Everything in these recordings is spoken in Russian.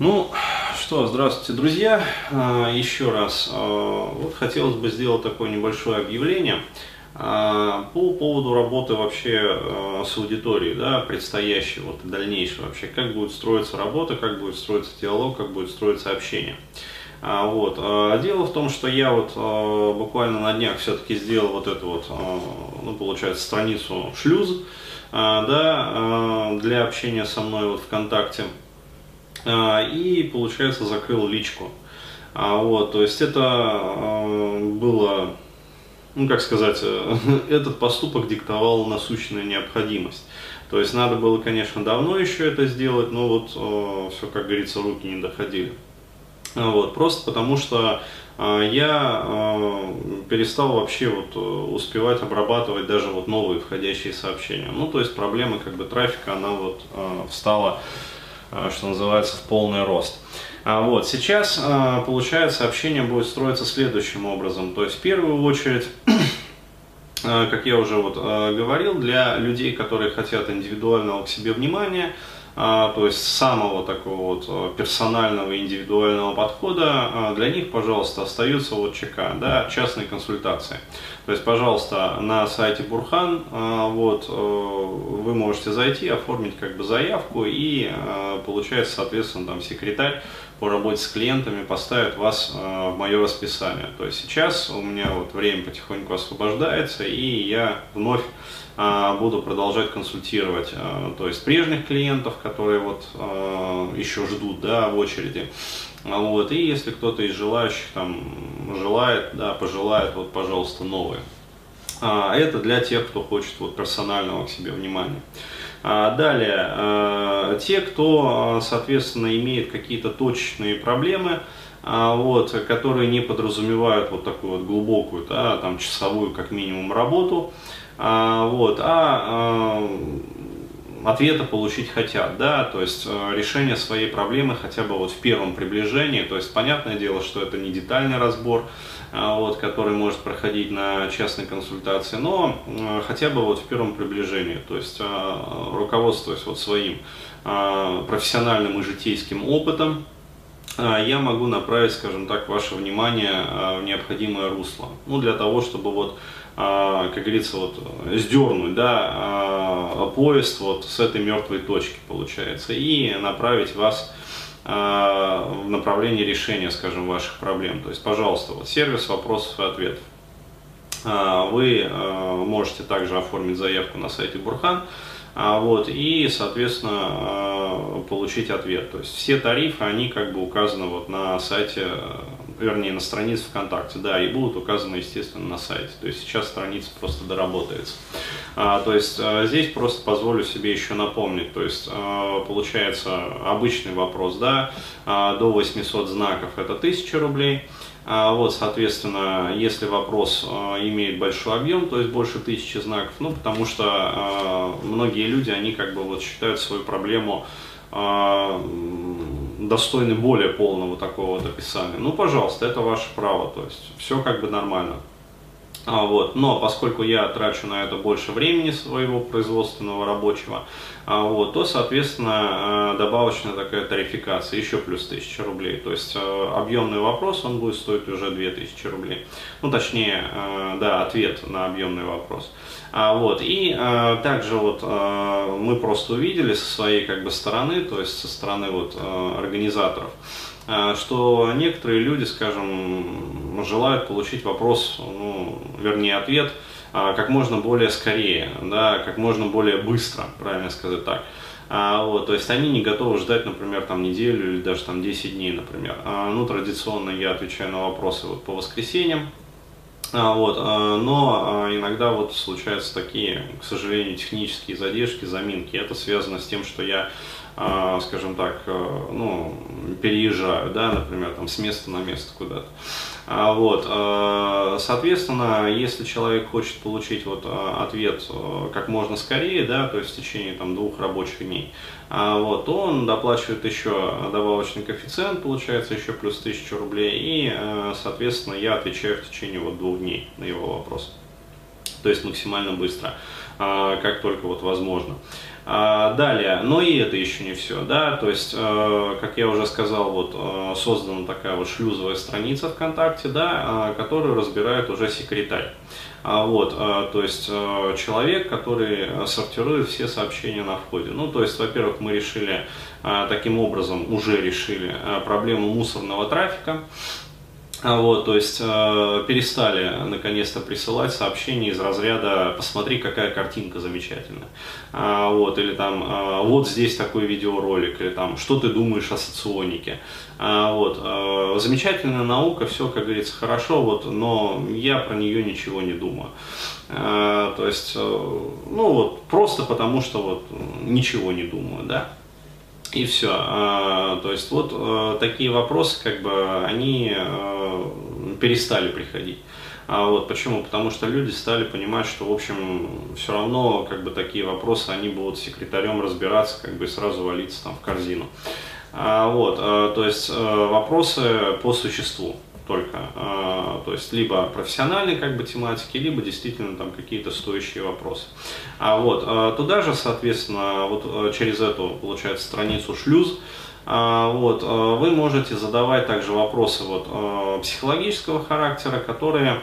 Ну что, здравствуйте, друзья. А, еще раз, а, вот хотелось бы сделать такое небольшое объявление а, по поводу работы вообще с аудиторией, да, предстоящей, вот дальнейшей вообще, как будет строиться работа, как будет строиться диалог, как будет строиться общение. Вот. Дело в том, что я вот буквально на днях все-таки сделал вот эту вот, ну, получается, страницу шлюз, да, для общения со мной вот ВКонтакте. А, и, получается, закрыл личку. А, вот, то есть это а, было, ну как сказать, этот поступок диктовал насущная необходимость. То есть надо было, конечно, давно еще это сделать, но вот все, как говорится, руки не доходили. Вот, просто потому что я перестал вообще вот успевать обрабатывать даже вот новые входящие сообщения. Ну, то есть проблема как бы трафика, она вот встала что называется, в полный рост. А вот, сейчас, а, получается, общение будет строиться следующим образом. То есть, в первую очередь, как я уже вот говорил, для людей, которые хотят индивидуального к себе внимания, то есть самого такого вот э, персонального индивидуального подхода, а, для них, пожалуйста, остаются вот ЧК, да, частные консультации. То есть, пожалуйста, на сайте Бурхан а, вот, э, вы можете зайти, оформить как бы заявку и получается, соответственно, там секретарь по работе с клиентами поставит вас в мое расписание. То есть сейчас у меня вот время потихоньку освобождается и я вновь а, буду продолжать консультировать, а, то есть прежних клиентов, которые вот а, еще ждут, да, в очереди. Вот, и если кто-то из желающих там желает, да, пожелает, вот, пожалуйста, новые. Это для тех, кто хочет вот персонального к себе внимания. Далее, те, кто, соответственно, имеет какие-то точечные проблемы, вот, которые не подразумевают вот такую вот глубокую, да, там, часовую как минимум работу, а, вот, а, а ответа получить хотят, да, то есть э, решение своей проблемы хотя бы вот в первом приближении, то есть понятное дело, что это не детальный разбор, а, вот, который может проходить на частной консультации, но э, хотя бы вот в первом приближении, то есть руководствуясь вот своим профессиональным и житейским опытом, я могу направить, скажем так, ваше внимание в необходимое русло. Ну, для того, чтобы вот а, как говорится, вот, сдернуть да, а, поезд вот с этой мертвой точки, получается, и направить вас а, в направлении решения, скажем, ваших проблем. То есть, пожалуйста, вот сервис вопросов и ответов. Вы можете также оформить заявку на сайте Бурхан, вот, и, соответственно, получить ответ. То есть все тарифы, они как бы указаны вот на сайте вернее, на странице ВКонтакте, да, и будут указаны, естественно, на сайте. То есть сейчас страница просто доработается. А, то есть а, здесь просто позволю себе еще напомнить, то есть а, получается обычный вопрос, да, а, до 800 знаков это 1000 рублей. А, вот, соответственно, если вопрос а, имеет большой объем, то есть больше тысячи знаков, ну, потому что а, многие люди, они как бы вот считают свою проблему а, достойны более полного такого вот описания, ну, пожалуйста, это ваше право, то есть все как бы нормально. А, вот. Но поскольку я трачу на это больше времени своего производственного рабочего, а, вот, то, соответственно, э, добавочная такая тарификация, еще плюс 1000 рублей. То есть э, объемный вопрос, он будет стоить уже 2000 рублей. Ну, точнее, э, да, ответ на объемный вопрос. А, вот, и также вот мы просто увидели со своей как бы стороны, то есть со стороны вот организаторов, что некоторые люди, скажем, желают получить вопрос, ну, вернее ответ – а, как можно более скорее, да, как можно более быстро, правильно сказать так. А, вот, то есть они не готовы ждать, например, там неделю или даже там 10 дней, например. А, ну, традиционно я отвечаю на вопросы вот по воскресеньям. А, вот, а, но а, иногда вот случаются такие, к сожалению, технические задержки, заминки. Это связано с тем, что я скажем так, э, ну, переезжаю, да, например, там, с места на место куда-то. А, вот, э, соответственно, если человек хочет получить вот э, ответ как можно скорее, да, то есть в течение там двух рабочих дней, а, вот, то он доплачивает еще добавочный коэффициент, получается еще плюс 1000 рублей, и, соответственно, я отвечаю в течение вот двух дней на его вопрос то есть максимально быстро. как только вот возможно. Далее, но и это еще не все, да, то есть, как я уже сказал, вот создана такая вот шлюзовая страница ВКонтакте, да, которую разбирает уже секретарь. А, вот, а, то есть а, человек, который сортирует все сообщения на входе. Ну, то есть, во-первых, мы решили таким образом, уже решили проблему мусорного трафика. Вот, то есть э, перестали наконец-то присылать сообщения из разряда «посмотри, какая картинка замечательная». А, вот, или там э, «вот здесь такой видеоролик», или там «что ты думаешь о соционике». А, вот, э, замечательная наука, все, как говорится, хорошо, вот, но я про нее ничего не думаю. А, то есть, э, ну вот, просто потому что вот ничего не думаю, да. И все. А, то есть вот э, такие вопросы, как бы, они э, перестали приходить. А вот почему? Потому что люди стали понимать, что, в общем, все равно, как бы, такие вопросы, они будут секретарем разбираться, как бы, и сразу валиться там в корзину. А, вот, то есть вопросы по существу только. А, то есть либо профессиональной как бы тематики, либо действительно там какие-то стоящие вопросы. А вот а, туда же, соответственно, вот э, через эту, получается, страницу шлюз, а, вот, э, вы можете задавать также вопросы вот, э, психологического характера, которые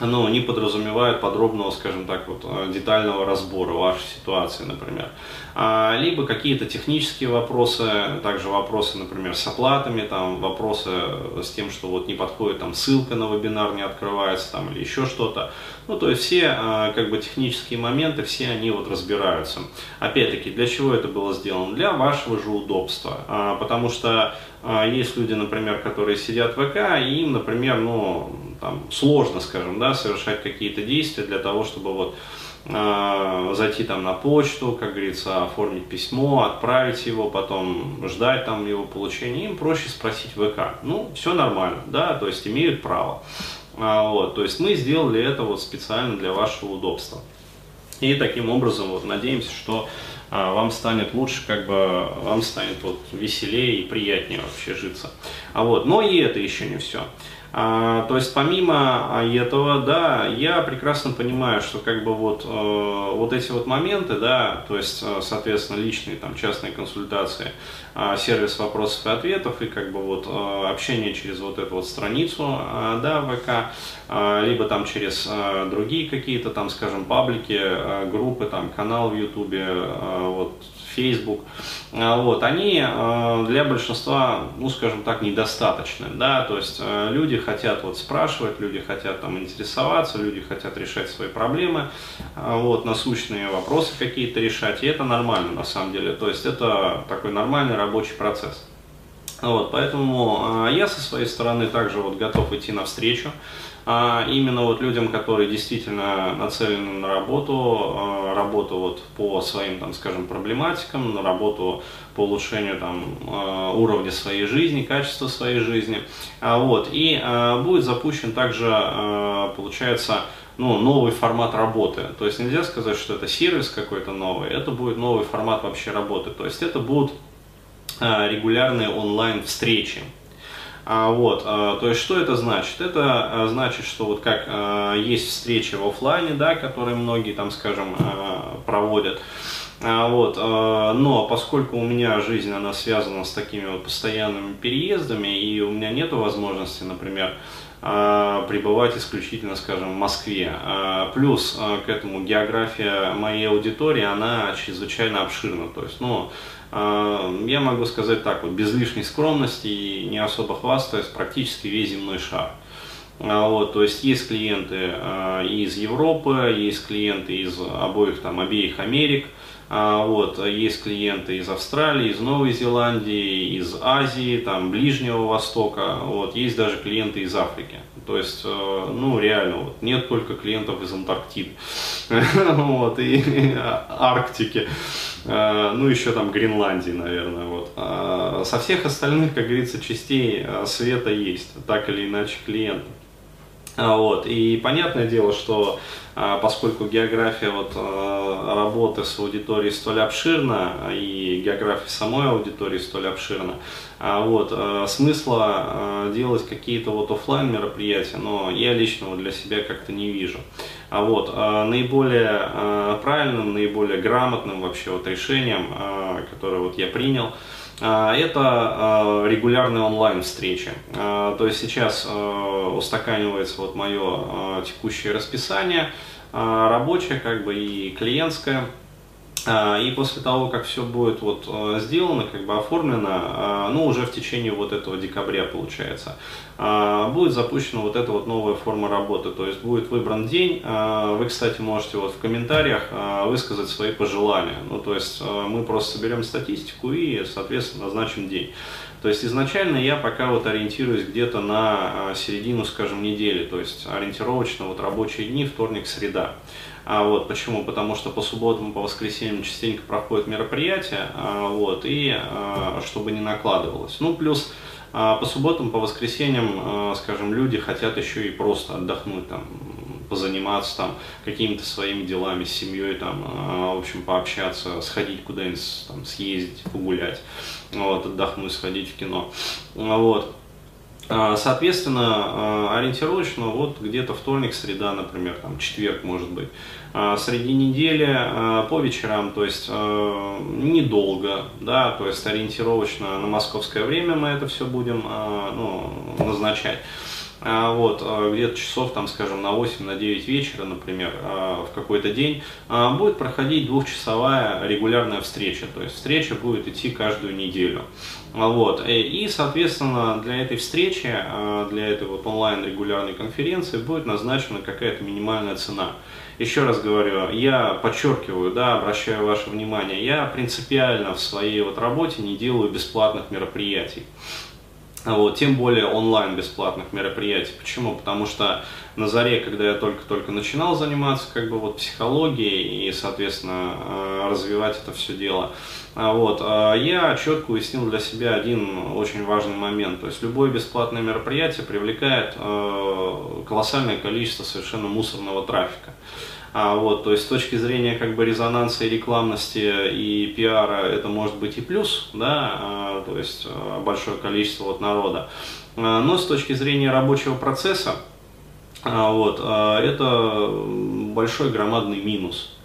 ну, не подразумевают подробного, скажем так, вот, э, детального разбора вашей ситуации, например. А, либо какие-то технические вопросы, также вопросы, например, с оплатами, там, вопросы с тем, что вот не подходит там ссылка на вебинар, не открывается там, или еще что-то. Ну, то есть все а, как бы технические моменты, все они вот разбираются. Опять-таки, для чего это было сделано? Для вашего же удобства. А, потому что есть люди, например, которые сидят в ВК, и им, например, ну, там, сложно, скажем, да, совершать какие-то действия для того, чтобы вот э, зайти там на почту, как говорится, оформить письмо, отправить его, потом ждать там его получения, им проще спросить ВК. Ну, все нормально, да, то есть имеют право. А, вот, то есть мы сделали это вот специально для вашего удобства. И таким образом вот надеемся, что а, вам станет лучше, как бы вам станет вот веселее и приятнее вообще житься. А вот, но и это еще не все. А, то есть помимо этого, да, я прекрасно понимаю, что как бы вот, э, вот эти вот моменты, да, то есть, э, соответственно, личные там частные консультации, э, сервис вопросов и ответов и как бы вот э, общение через вот эту вот страницу, да, ВК, либо там через другие какие-то там, скажем, паблики, группы, там, канал в Ютубе, вот Facebook, а, вот, они а, для большинства, ну, скажем так, недостаточны, да, то есть а, люди хотят вот спрашивать, люди хотят там интересоваться, люди хотят решать свои проблемы, вот, насущные вопросы какие-то решать, и это нормально на самом деле, то есть это такой нормальный рабочий процесс. Вот, поэтому я со своей стороны также вот готов идти навстречу а именно вот людям, которые действительно нацелены на работу, а, работу вот по своим, там, скажем, проблематикам, на работу по улучшению там, а, уровня своей жизни, качества своей жизни. А, вот. И будет запущен также, получается, ну, новый формат работы. То есть нельзя сказать, что это сервис какой-то новый, это будет новый формат вообще работы. То есть это будут регулярные онлайн встречи. А, вот, а, то есть что это значит? Это а, значит, что вот как есть встречи в офлайне, да, которые многие там, скажем, проводят, вот, но поскольку у меня жизнь, она связана с такими вот постоянными переездами, и у меня нет возможности, например, пребывать исключительно, скажем, в Москве. Плюс к этому география моей аудитории, она чрезвычайно обширна. То есть, ну, я могу сказать так, вот, без лишней скромности и не особо хвастаясь, практически весь земной шар. Вот, то есть есть клиенты из Европы, есть клиенты из обоих там обеих Америк, вот, есть клиенты из Австралии, из Новой Зеландии, из Азии, там, Ближнего Востока, вот, есть даже клиенты из Африки. То есть, э, ну, реально, вот, нет только клиентов из Антарктиды, вот, и Арктики. Э, ну еще там Гренландии, наверное, вот. А со всех остальных, как говорится, частей э, света есть, так или иначе клиенты. А, вот. И понятное дело, что а, поскольку география вот, э, работы с аудиторией столь обширна, и география самой аудитории столь обширна, вот, смысла делать какие-то вот офлайн мероприятия, но я лично для себя как-то не вижу. А вот, наиболее правильным, наиболее грамотным вообще вот решением, которое вот я принял, это регулярные онлайн встречи. То есть сейчас устаканивается вот мое текущее расписание, рабочее как бы и клиентское. А, и после того, как все будет вот э, сделано, как бы оформлено, а, ну уже в течение вот этого декабря получается, а, будет запущена вот эта вот новая форма работы, то есть будет выбран день. Вы, кстати, можете вот в комментариях высказать свои пожелания. Ну, то есть мы просто соберем статистику и, соответственно, назначим день. То есть изначально я пока вот ориентируюсь где-то на середину, скажем, недели, то есть ориентировочно вот рабочие дни, вторник, среда. А вот, почему? Потому что по субботам, по воскресеньям частенько проходят мероприятия, а, вот, и а, чтобы не накладывалось. Ну, плюс а, по субботам, по воскресеньям, скажем, люди хотят еще и просто отдохнуть, там, позаниматься там какими-то своими делами с семьей, там, в общем, пообщаться, сходить куда-нибудь, там, съездить, погулять, вот, отдохнуть, сходить в кино, вот. А, соответственно, а, ориентировочно вот где-то вторник, среда, например, там четверг может быть. А, среди недели по вечерам, то есть недолго, да, то есть ориентировочно на московское время мы это все будем ну, назначать. Вот, где-то часов, там, скажем, на 8, на 9 вечера, например, в какой-то день, будет проходить двухчасовая регулярная встреча. То есть встреча будет идти каждую неделю. Вот. Э, и, соответственно, для этой встречи, для этой вот онлайн регулярной конференции будет назначена какая-то минимальная цена. Еще раз говорю, я подчеркиваю, да, обращаю ваше внимание, я принципиально в своей вот работе не делаю бесплатных мероприятий. Вот, тем более онлайн бесплатных мероприятий. Почему? Потому что на заре, когда я только-только начинал заниматься как бы вот психологией и, соответственно, э, развивать это все дело, а вот, а я четко уяснил для себя один очень важный момент. То есть любое бесплатное мероприятие привлекает э, колоссальное количество совершенно мусорного трафика. А вот, то есть с точки зрения как бы резонанса и рекламности и пиара это может быть и плюс, да, а, то есть а, большое количество вот народа. А, но с точки зрения рабочего процесса, а, вот, а, это большой громадный минус.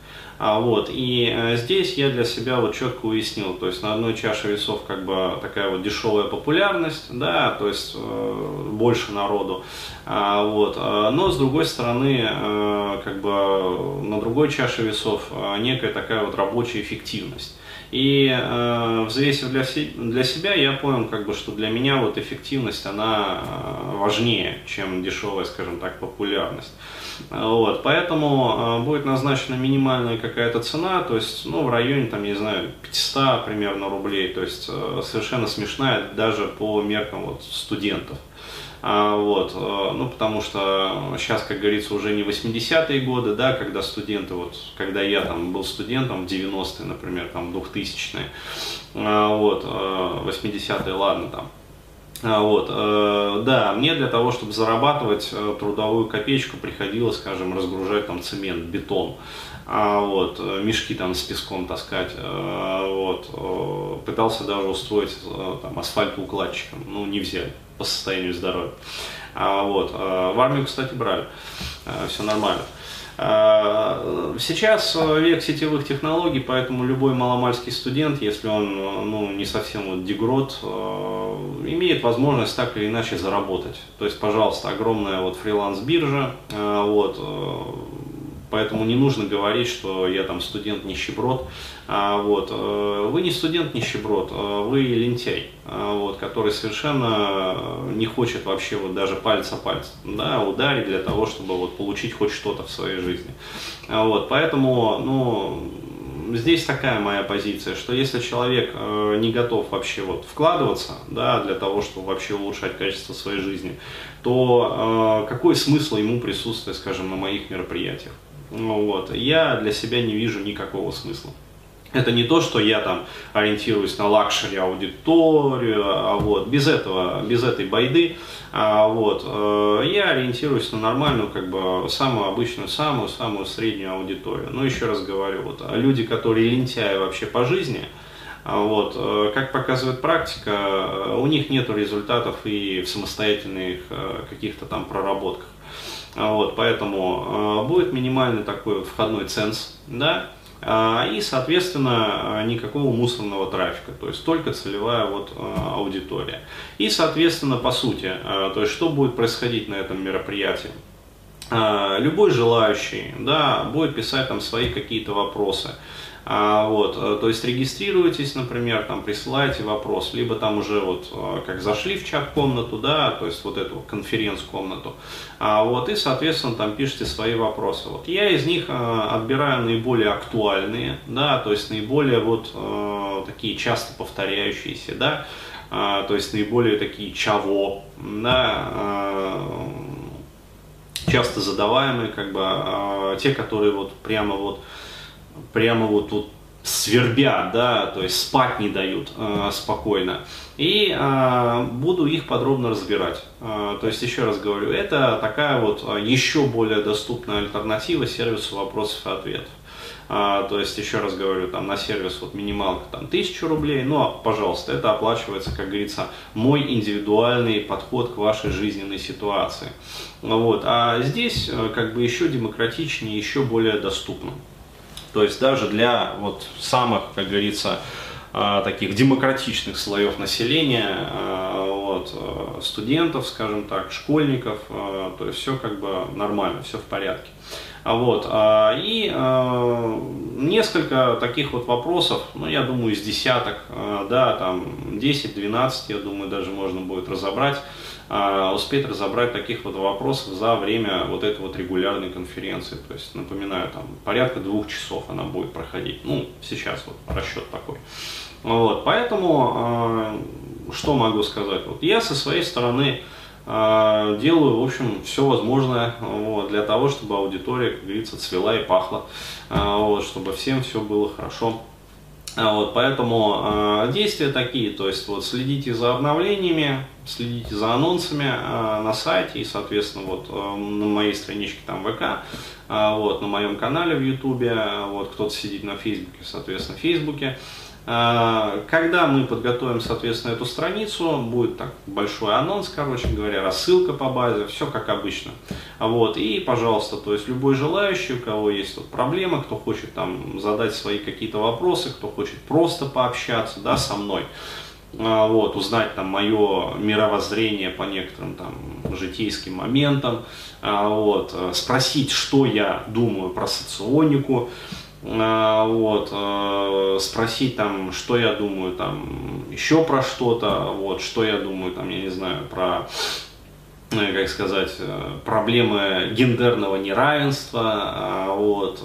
А, вот, и э, здесь я для себя вот четко уяснил, то есть на одной чаше весов как бы такая вот дешевая популярность, да, то есть э, больше народу, а, вот, а, но с другой стороны, э, как бы на другой чаше весов э, некая такая вот рабочая эффективность. И э, взвесив для, для себя, я понял, как бы, что для меня вот эффективность, она э, важнее, чем дешевая, скажем так, популярность. Вот, поэтому э, будет назначена минимальная какая-то цена, то есть, ну, в районе, там, не знаю, 500 примерно рублей, то есть, э, совершенно смешная даже по меркам вот студентов. А, вот, э, ну, потому что сейчас, как говорится, уже не 80-е годы, да, когда студенты, вот, когда я там был студентом в 90-е, например, там, 2000-е, а, вот, 80-е, э, ладно, там, а, вот, э, да, мне для того, чтобы зарабатывать трудовую копеечку, приходилось, скажем, разгружать там цемент, бетон, а, вот, мешки там с песком таскать, вот, пытался даже устроить там асфальтоукладчиком, ну, не взяли по состоянию здоровья. А, вот. А, в армию, кстати, брали. А, все нормально. А, сейчас век сетевых технологий, поэтому любой маломальский студент, если он ну, не совсем вот дегрот, имеет возможность так или иначе заработать. То есть, пожалуйста, огромная вот фриланс-биржа, вот, Поэтому не нужно говорить, что я там студент нищеброд. А, вот. Э, вы не студент нищеброд, э, вы лентяй, а, вот, который совершенно не хочет вообще вот даже пальца пальца да, ударить для того, чтобы вот получить хоть что-то в своей жизни. А, вот. Поэтому ну, здесь такая моя позиция, что если человек э, не готов вообще вот вкладываться, да, для того, чтобы вообще улучшать качество своей жизни, то э, какой смысл ему присутствия, скажем, на моих мероприятиях? Ну, вот. Я для себя не вижу никакого смысла. Это не то, что я там ориентируюсь на luxury аудиторию, а вот, без этого, без этой байды, а вот, э, я ориентируюсь на нормальную, как бы, самую обычную, самую-самую среднюю аудиторию. Но еще раз говорю, вот, люди, которые лентяи вообще по жизни, а вот, э, как показывает практика, у них нет результатов и в самостоятельных э, каких-то там проработках. Вот, поэтому будет минимальный такой вот входной ценз, да, и, соответственно, никакого мусорного трафика, то есть только целевая вот аудитория. И, соответственно, по сути, то есть что будет происходить на этом мероприятии? Любой желающий да, будет писать там свои какие-то вопросы. А, вот, э, то есть регистрируйтесь, например, там присылаете вопрос, либо там уже вот э, как зашли в чат-комнату, да, то есть вот эту конференц-комнату, а, вот, и, соответственно, там пишите свои вопросы. Вот я из них э, отбираю наиболее актуальные, да, то есть наиболее вот такие часто повторяющиеся, да, а, то есть наиболее такие чаво, да, часто задаваемые, как бы, те, которые вот прямо вот прямо вот, вот свербят, да, то есть спать не дают э, спокойно. И э, буду их подробно разбирать. Э, то есть, еще раз говорю, это такая вот э, еще более доступная альтернатива сервису вопросов и ответов. А, то есть, еще раз говорю, там на сервис вот минималка там 1000 рублей, но, пожалуйста, это оплачивается, как говорится, мой индивидуальный подход к вашей жизненной ситуации. Вот. А здесь э, как бы еще демократичнее, еще более доступно. То есть даже для вот самых, как говорится, а, таких демократичных слоев населения, а, вот, а, студентов, скажем так, школьников, то есть все как бы нормально, все в порядке. Вот, и несколько таких вот вопросов, ну, я думаю, из десяток, да, там 10-12, я думаю, даже можно будет разобрать, а, успеть разобрать таких вот вопросов за время вот этой вот регулярной конференции. То есть, напоминаю, там порядка двух часов она будет проходить. Ну, сейчас вот расчет такой. Вот, поэтому, а, что могу сказать? Вот я со своей стороны а, делаю, в общем, все возможное вот, для того, чтобы аудитория, как говорится, цвела и пахла, вот, чтобы всем все было хорошо. А вот, поэтому э, действия такие, то есть вот следите за обновлениями, следите за анонсами э, на сайте и, соответственно, вот э, на моей страничке там ВК, э, вот на моем канале в Ютубе, вот кто-то сидит на Фейсбуке, соответственно, в Фейсбуке. А, когда мы подготовим, соответственно, эту страницу, будет так большой анонс, короче говоря, рассылка по базе, все как обычно. Вот, и, пожалуйста, то есть любой желающий, у кого есть тут проблема, кто хочет там задать свои какие-то вопросы, кто хочет просто пообщаться, да, со мной, а, вот, узнать там мое мировоззрение по некоторым там житейским моментам, а, вот, спросить, что я думаю про соционику, вот, э, спросить там, что я думаю там еще про что-то, вот, что я думаю там, я не знаю, про, э, как сказать, э, проблемы гендерного неравенства, а, вот,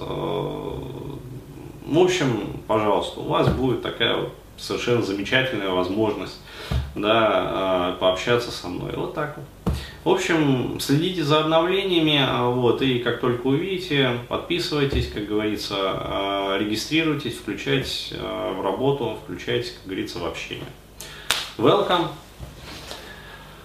в общем, пожалуйста, у вас будет такая вот совершенно замечательная возможность, да, пообщаться со мной, вот так вот. В общем, следите за обновлениями, а, вот, и как только увидите, подписывайтесь, как говорится, а, регистрируйтесь, включайтесь а, в работу, включайтесь, как говорится, в общение. Welcome!